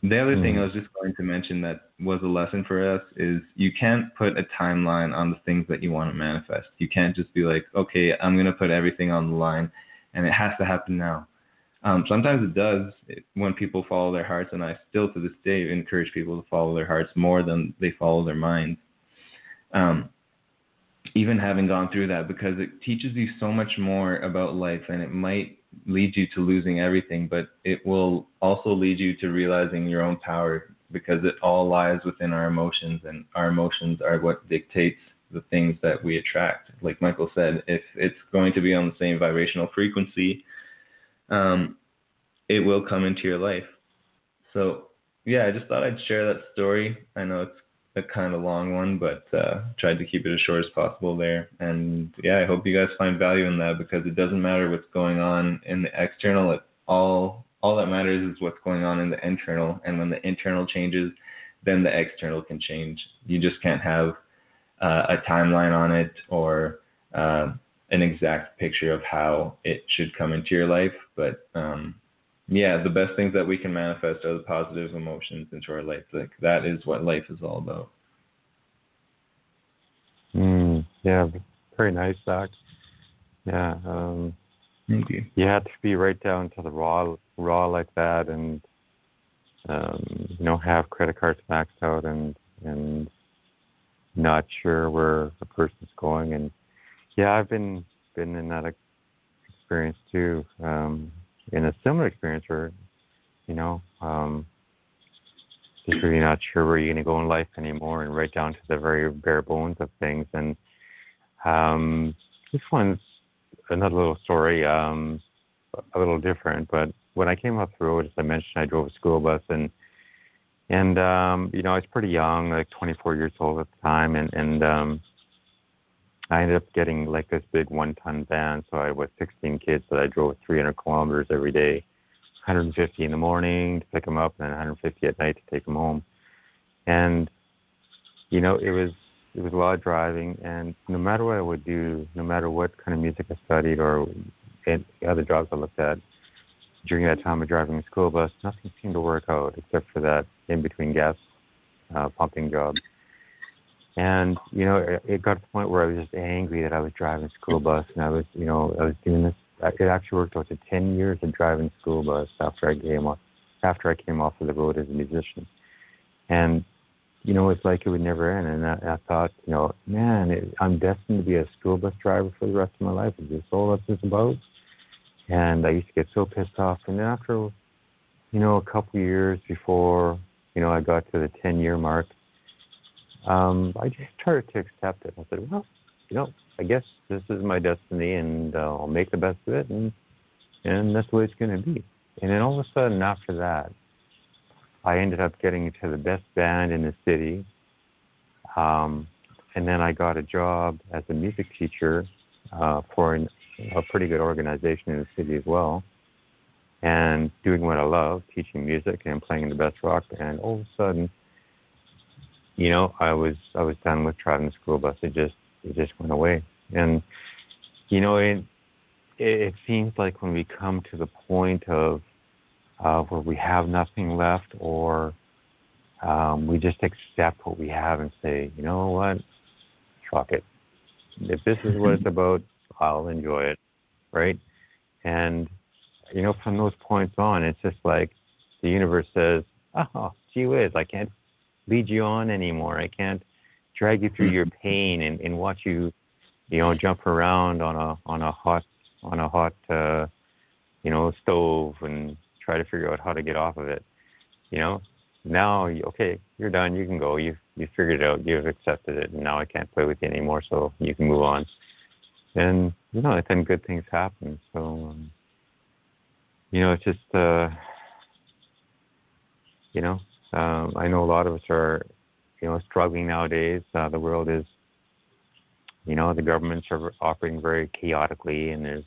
the other mm. thing I was just going to mention that was a lesson for us is you can't put a timeline on the things that you want to manifest. You can't just be like, okay, I'm going to put everything on the line and it has to happen now. Um, sometimes it does when people follow their hearts, and I still to this day encourage people to follow their hearts more than they follow their minds. Um, even having gone through that, because it teaches you so much more about life, and it might lead you to losing everything, but it will also lead you to realizing your own power, because it all lies within our emotions, and our emotions are what dictates the things that we attract. Like Michael said, if it's going to be on the same vibrational frequency, um, it will come into your life. So yeah, I just thought I'd share that story. I know it's a kind of long one, but uh, tried to keep it as short as possible there. And yeah, I hope you guys find value in that because it doesn't matter what's going on in the external. It all all that matters is what's going on in the internal. And when the internal changes, then the external can change. You just can't have uh, a timeline on it or uh, an exact picture of how it should come into your life, but um, yeah, the best things that we can manifest are the positive emotions into our life. Like that is what life is all about. Mm, yeah, very nice, Doc. Yeah. Um, Thank you. You have to be right down to the raw, raw like that, and um, you know, have credit cards maxed out, and and not sure where the person's going, and yeah, I've been been in that experience too. Um, in a similar experience where, you know, um, just really not sure where you're going to go in life anymore, and right down to the very bare bones of things. And um, this one's another little story, um, a little different. But when I came up the road, as I mentioned, I drove a school bus, and and um, you know, I was pretty young, like 24 years old at the time, and and um, I ended up getting like this big one-ton van. So I was 16 kids that I drove 300 kilometers every day, 150 in the morning to pick them up, and then 150 at night to take them home. and you know it was it was a lot of driving, and no matter what I would do, no matter what kind of music I studied or other jobs I looked at during that time of driving a school bus, nothing seemed to work out except for that in between gas uh, pumping job. And you know, it, it got to the point where I was just angry that I was driving school bus, and I was, you know, I was doing this. It actually worked out to ten years of driving school bus after I came off after I came off of the road as a musician. And you know, it's like it would never end. And I, I thought, you know, man, it, I'm destined to be a school bus driver for the rest of my life. Is this all this is about? And I used to get so pissed off. And then after, you know, a couple years before, you know, I got to the 10 year mark, um, I just started to accept it. I said, well, you know, I guess this is my destiny and uh, I'll make the best of it. And, and that's the way it's going to be. And then all of a sudden after that, I ended up getting into the best band in the city. Um, and then I got a job as a music teacher uh, for an, a pretty good organization in the city as well. And doing what I love, teaching music and playing in the best rock band. All of a sudden, you know, I was I was done with driving the school bus. It just it just went away. And you know, it it seems like when we come to the point of uh, where we have nothing left, or um, we just accept what we have and say, you know what, fuck it. If this is what it's [laughs] about, I'll enjoy it, right? And you know, from those points on, it's just like the universe says, "Oh, gee whiz, I can't lead you on anymore. I can't drag you through your pain and, and watch you, you know, jump around on a on a hot on a hot, uh, you know, stove and try to figure out how to get off of it. You know, now okay, you're done. You can go. You you figured it out. You've accepted it, and now I can't play with you anymore. So you can move on. And you know, then good things happen. So um, you know, it's just uh, you know, um, I know a lot of us are you know struggling nowadays. Uh, the world is you know the governments are operating very chaotically, and there's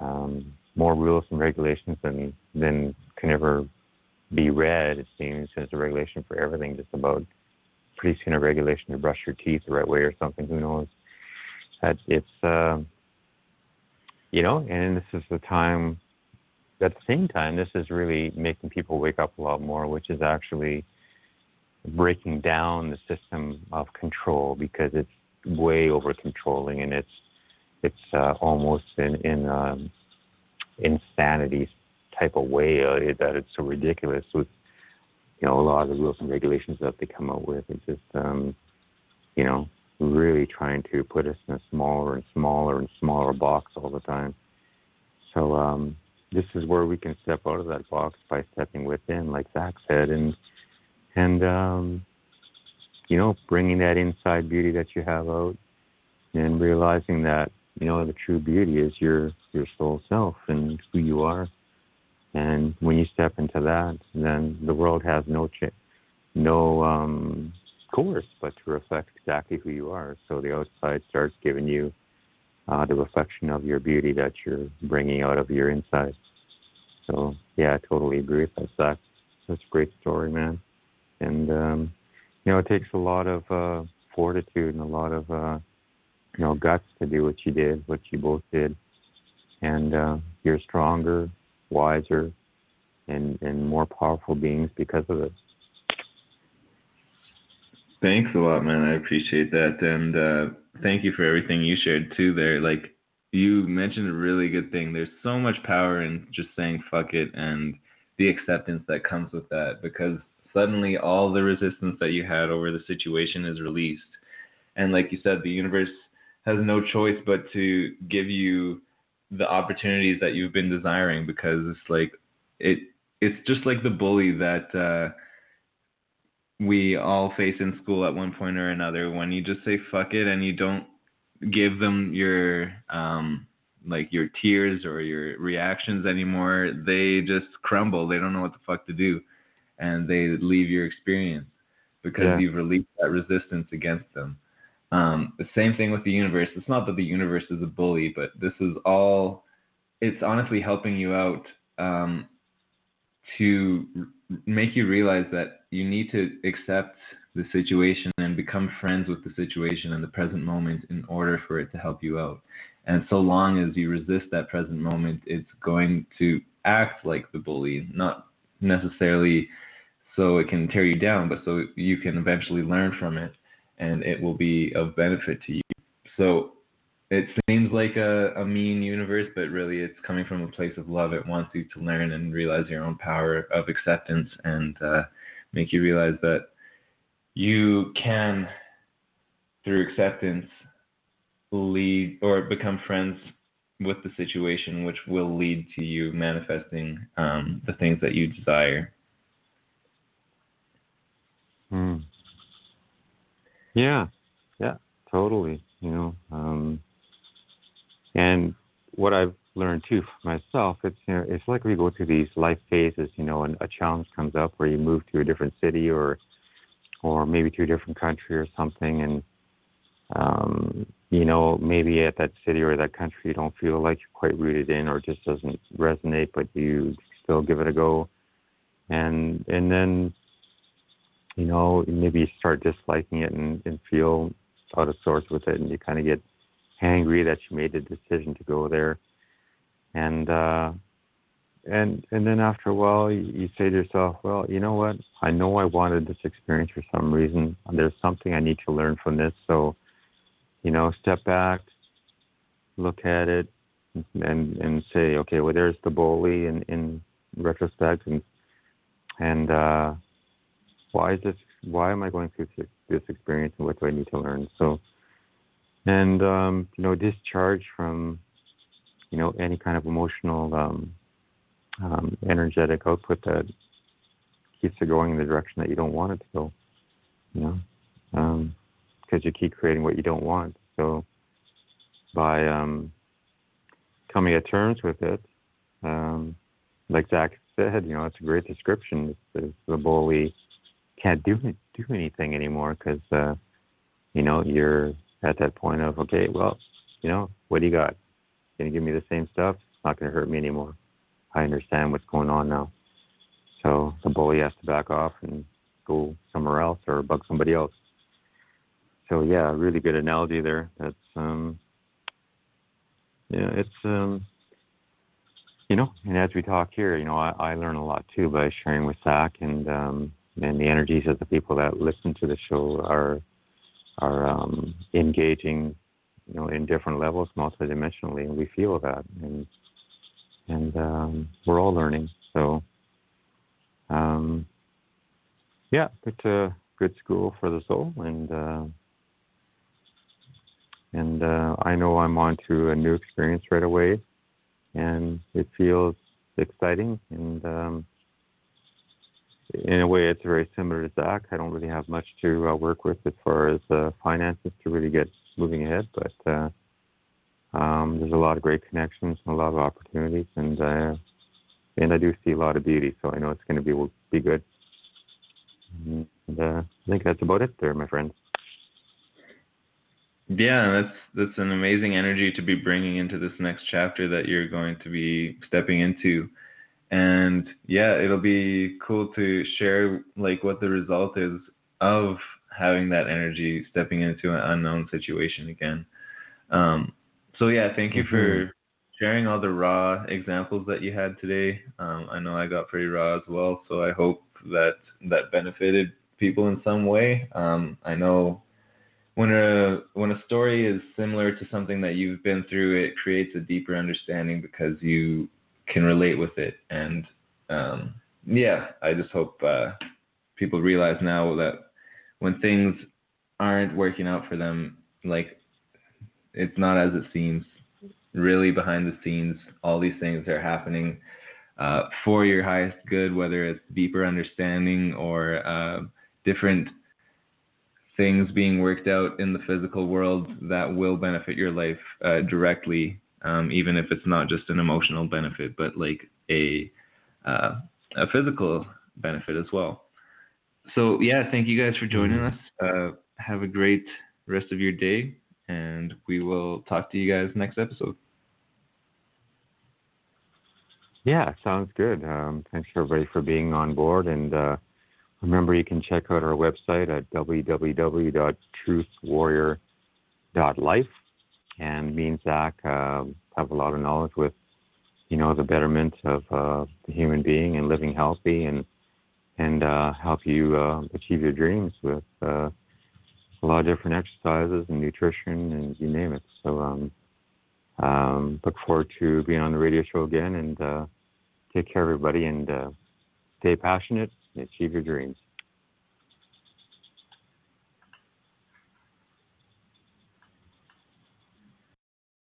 um, more rules and regulations than than can ever be read. It seems there's a regulation for everything, just about pretty soon a regulation to brush your teeth the right way or something. Who knows? That it's uh, you know, and this is the time. At the same time, this is really making people wake up a lot more, which is actually breaking down the system of control because it's way over controlling and it's it's uh, almost in in um, insanity type of way uh, that it's so ridiculous with you know a lot of the rules and regulations that they come up with. It's just um, you know really trying to put us in a smaller and smaller and smaller box all the time. So um, this is where we can step out of that box by stepping within, like Zach said, and and um, you know bringing that inside beauty that you have out, and realizing that you know the true beauty is your your soul self and who you are. And when you step into that then the world has no ch- no um course but to reflect exactly who you are. So the outside starts giving you uh, the reflection of your beauty that you're bringing out of your inside so yeah i totally agree with that that's that's a great story man. And um you know it takes a lot of uh fortitude and a lot of uh you know guts to do what you did, what you both did, and uh, you're stronger, wiser, and and more powerful beings because of it. Thanks a lot, man. I appreciate that, and uh, thank you for everything you shared too. There, like you mentioned a really good thing. There's so much power in just saying fuck it and the acceptance that comes with that because suddenly all the resistance that you had over the situation is released. And like you said, the universe has no choice but to give you the opportunities that you've been desiring because it's like it it's just like the bully that uh we all face in school at one point or another when you just say fuck it and you don't give them your um like your tears or your reactions anymore they just crumble they don't know what the fuck to do and they leave your experience because yeah. you've released that resistance against them um, the same thing with the universe. It's not that the universe is a bully, but this is all. It's honestly helping you out um, to make you realize that you need to accept the situation and become friends with the situation and the present moment in order for it to help you out. And so long as you resist that present moment, it's going to act like the bully, not necessarily so it can tear you down, but so you can eventually learn from it and it will be of benefit to you. So it seems like a, a mean universe, but really it's coming from a place of love. It wants you to learn and realize your own power of acceptance and uh, make you realize that you can, through acceptance, lead or become friends with the situation, which will lead to you manifesting um, the things that you desire. Hmm. Yeah, yeah, totally. You know, um, and what I've learned too for myself, it's you know, it's like we go through these life phases. You know, and a challenge comes up where you move to a different city or, or maybe to a different country or something, and um, you know, maybe at that city or that country you don't feel like you're quite rooted in or just doesn't resonate, but you still give it a go. And and then, you know, maybe you start disliking it and, and feel out of sorts with it and you kind of get angry that you made the decision to go there. And uh and and then after a while you, you say to yourself, well, you know what? I know I wanted this experience for some reason. There's something I need to learn from this, so you know, step back, look at it, and and say, okay, well, there's the bully in in retrospect, and and uh, why is this? Why am I going through this experience, and what do I need to learn? So, and um, you know, discharge from you know any kind of emotional, um, um, energetic output that keeps it going in the direction that you don't want it to go. You know. Um, because you keep creating what you don't want. So by um, coming at terms with it, um, like Zach said, you know, it's a great description. It's the bully can't do do anything anymore because uh, you know you're at that point of okay, well, you know, what do you got? Can you give me the same stuff? It's not going to hurt me anymore. I understand what's going on now. So the bully has to back off and go somewhere else or bug somebody else so yeah, really good analogy there. That's um, yeah, it's um, you know, and as we talk here, you know, I, I learn a lot too by sharing with Zach and um, and the energies of the people that listen to the show are are um, engaging, you know, in different levels, multidimensionally, and we feel that, and and um, we're all learning. So, um, yeah, it's a good school for the soul, and uh, and uh, I know I'm on to a new experience right away, and it feels exciting. And um, in a way, it's very similar to Zach. I don't really have much to uh, work with as far as uh, finances to really get moving ahead, but uh, um, there's a lot of great connections and a lot of opportunities, and uh, and I do see a lot of beauty, so I know it's going to be be good. And uh, I think that's about it, there, my friends. Yeah, that's that's an amazing energy to be bringing into this next chapter that you're going to be stepping into. And yeah, it'll be cool to share like what the result is of having that energy stepping into an unknown situation again. Um, so yeah, thank you for mm-hmm. sharing all the raw examples that you had today. Um, I know I got pretty raw as well, so I hope that that benefited people in some way. Um, I know when a when a story is similar to something that you've been through, it creates a deeper understanding because you can relate with it. And um, yeah, I just hope uh, people realize now that when things aren't working out for them, like it's not as it seems. Really, behind the scenes, all these things are happening uh, for your highest good, whether it's deeper understanding or uh, different things being worked out in the physical world that will benefit your life uh, directly, um, even if it's not just an emotional benefit, but like a uh, a physical benefit as well. So yeah, thank you guys for joining us. Uh, have a great rest of your day, and we will talk to you guys next episode. Yeah, sounds good. Um, thanks everybody for being on board, and uh, Remember, you can check out our website at www.truthwarrior.life. And me and Zach uh, have a lot of knowledge with, you know, the betterment of uh, the human being and living healthy and and uh, help you uh, achieve your dreams with uh, a lot of different exercises and nutrition and you name it. So um, um, look forward to being on the radio show again and uh, take care, everybody, and uh, stay passionate and achieve your dreams.